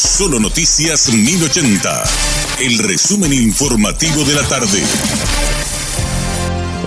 Solo Noticias 1080. El resumen informativo de la tarde.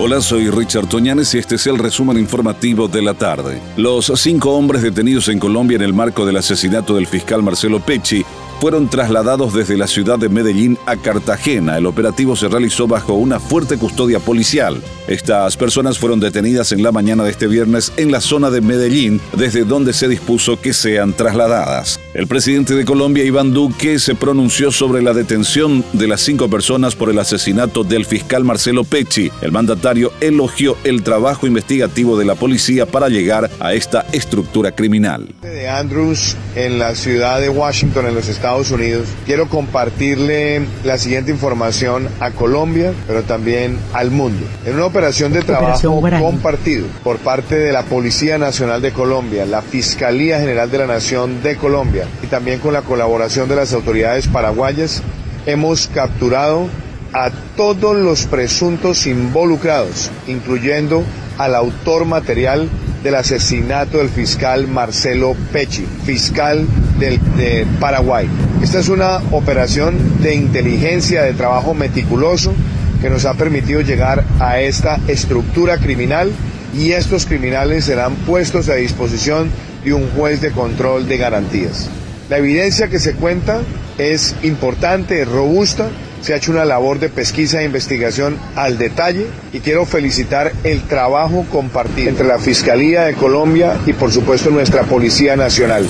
Hola, soy Richard Toñanes y este es el resumen informativo de la tarde. Los cinco hombres detenidos en Colombia en el marco del asesinato del fiscal Marcelo Pecci fueron trasladados desde la ciudad de Medellín a Cartagena. El operativo se realizó bajo una fuerte custodia policial. Estas personas fueron detenidas en la mañana de este viernes en la zona de Medellín, desde donde se dispuso que sean trasladadas. El presidente de Colombia, Iván Duque, se pronunció sobre la detención de las cinco personas por el asesinato del fiscal Marcelo Pecci. El mandatario elogió el trabajo investigativo de la policía para llegar a esta estructura criminal. De Andrews en la ciudad de Washington, en los Unidos, quiero compartirle la siguiente información a Colombia, pero también al mundo. En una operación de trabajo compartido por parte de la Policía Nacional de Colombia, la Fiscalía General de la Nación de Colombia y también con la colaboración de las autoridades paraguayas, hemos capturado a todos los presuntos involucrados, incluyendo al autor material del asesinato del fiscal Marcelo Pecci, fiscal de Paraguay. Esta es una operación de inteligencia, de trabajo meticuloso que nos ha permitido llegar a esta estructura criminal y estos criminales serán puestos a disposición de un juez de control de garantías. La evidencia que se cuenta es importante, es robusta se ha hecho una labor de pesquisa e investigación al detalle y quiero felicitar el trabajo compartido entre la Fiscalía de Colombia y por supuesto nuestra Policía Nacional.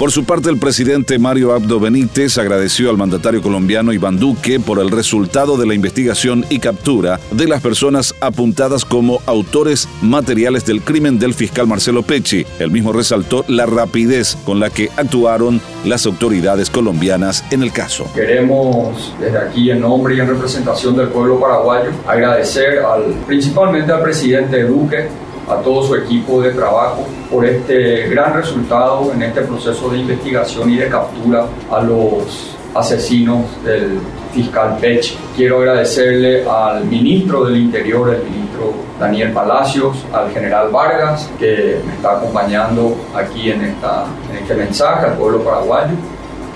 Por su parte, el presidente Mario Abdo Benítez agradeció al mandatario colombiano Iván Duque por el resultado de la investigación y captura de las personas apuntadas como autores materiales del crimen del fiscal Marcelo Pecci. El mismo resaltó la rapidez con la que actuaron las autoridades colombianas en el caso. Queremos desde aquí en nombre y en representación del pueblo paraguayo agradecer al, principalmente al presidente Duque a todo su equipo de trabajo por este gran resultado en este proceso de investigación y de captura a los asesinos del fiscal Pech. Quiero agradecerle al ministro del Interior, el ministro Daniel Palacios, al general Vargas, que me está acompañando aquí en, esta, en este mensaje al pueblo paraguayo,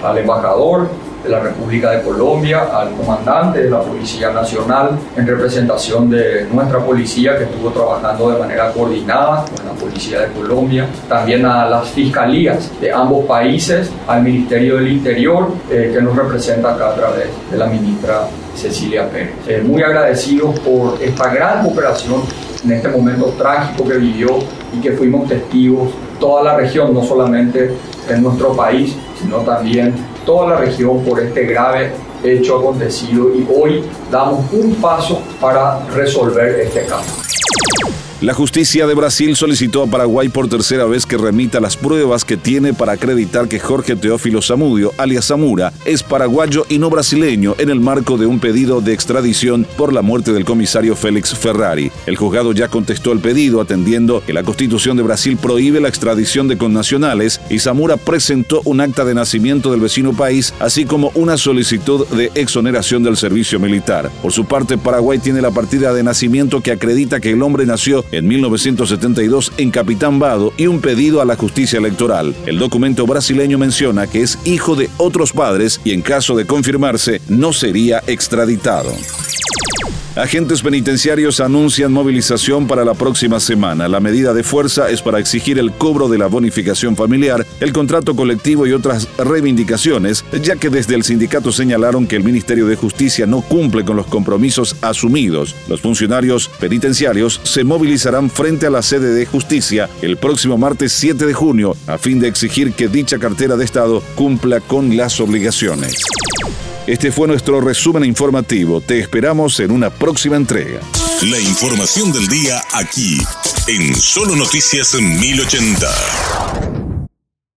al embajador de la República de Colombia, al comandante de la Policía Nacional, en representación de nuestra policía que estuvo trabajando de manera coordinada con la Policía de Colombia, también a las fiscalías de ambos países, al Ministerio del Interior eh, que nos representa acá a través de la ministra Cecilia Pérez. Eh, muy agradecidos por esta gran cooperación en este momento trágico que vivió y que fuimos testigos toda la región, no solamente en nuestro país, sino también toda la región por este grave hecho acontecido y hoy damos un paso para resolver este caso. La justicia de Brasil solicitó a Paraguay por tercera vez que remita las pruebas que tiene para acreditar que Jorge Teófilo Zamudio, alias Zamura, es paraguayo y no brasileño en el marco de un pedido de extradición por la muerte del comisario Félix Ferrari. El juzgado ya contestó el pedido atendiendo que la Constitución de Brasil prohíbe la extradición de connacionales y Zamura presentó un acta de nacimiento del vecino país, así como una solicitud de exoneración del servicio militar. Por su parte, Paraguay tiene la partida de nacimiento que acredita que el hombre nació en 1972 en Capitán Vado y un pedido a la justicia electoral. El documento brasileño menciona que es hijo de otros padres y en caso de confirmarse no sería extraditado. Agentes penitenciarios anuncian movilización para la próxima semana. La medida de fuerza es para exigir el cobro de la bonificación familiar, el contrato colectivo y otras reivindicaciones, ya que desde el sindicato señalaron que el Ministerio de Justicia no cumple con los compromisos asumidos. Los funcionarios penitenciarios se movilizarán frente a la sede de justicia el próximo martes 7 de junio a fin de exigir que dicha cartera de Estado cumpla con las obligaciones. Este fue nuestro resumen informativo. Te esperamos en una próxima entrega. La información del día aquí, en Solo Noticias 1080.